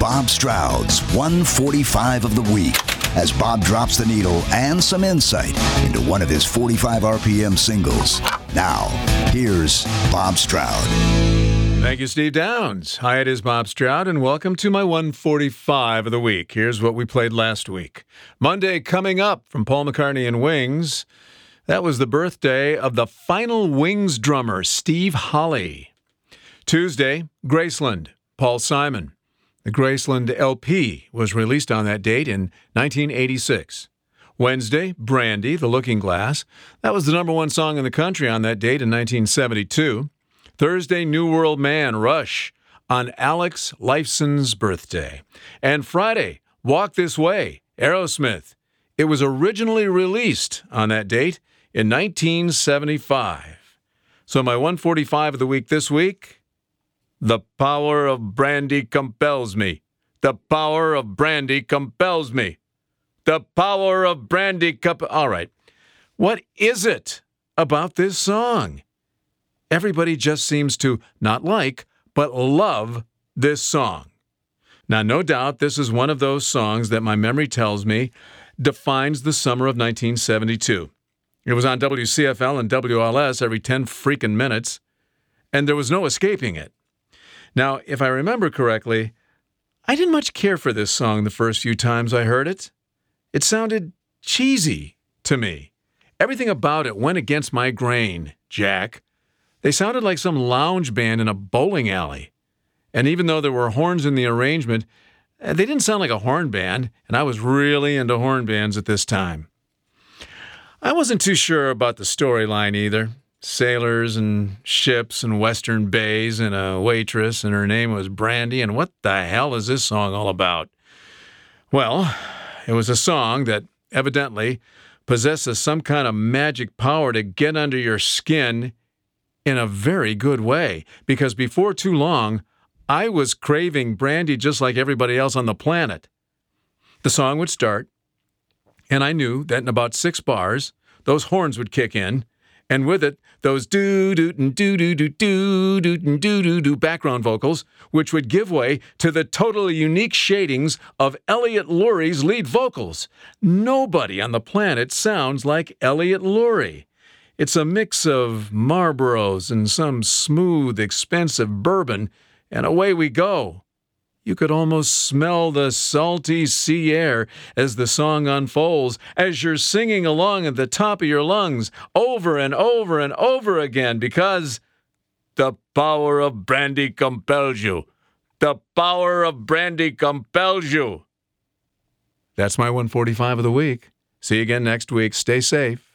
Bob Stroud's 145 of the week as Bob drops the needle and some insight into one of his 45 RPM singles. Now, here's Bob Stroud. Thank you, Steve Downs. Hi, it is Bob Stroud, and welcome to my 145 of the week. Here's what we played last week. Monday coming up from Paul McCartney and Wings. That was the birthday of the final Wings drummer, Steve Holley. Tuesday, Graceland, Paul Simon. The Graceland LP was released on that date in 1986. Wednesday, Brandy, The Looking Glass. That was the number one song in the country on that date in 1972. Thursday, New World Man, Rush, on Alex Lifeson's birthday. And Friday, Walk This Way, Aerosmith. It was originally released on that date in 1975. So my 145 of the week this week the power of brandy compels me. The power of brandy compels me. The power of brandy comp. All right. What is it about this song? Everybody just seems to not like, but love this song. Now, no doubt this is one of those songs that my memory tells me defines the summer of 1972. It was on WCFL and WLS every 10 freaking minutes, and there was no escaping it. Now, if I remember correctly, I didn't much care for this song the first few times I heard it. It sounded cheesy to me. Everything about it went against my grain, Jack. They sounded like some lounge band in a bowling alley. And even though there were horns in the arrangement, eh, they didn't sound like a horn band, and I was really into horn bands at this time. I wasn't too sure about the storyline either sailors and ships and western bays and a waitress, and her name was Brandy. And what the hell is this song all about? Well, it was a song that evidently possesses some kind of magic power to get under your skin in a very good way. Because before too long, I was craving brandy just like everybody else on the planet. The song would start, and I knew that in about six bars, those horns would kick in and with it, those doo doo doo doo doo doo doo doo doo doo background vocals, which would give way to the totally unique shadings of Elliot Lurie's lead vocals. Nobody on the planet sounds like Elliot Lurie. It's a mix of Marlboros and some smooth, expensive bourbon, and away we go. You could almost smell the salty sea air as the song unfolds, as you're singing along at the top of your lungs, over and over and over again, because the power of brandy compels you. The power of brandy compels you. That's my 145 of the week. See you again next week. Stay safe.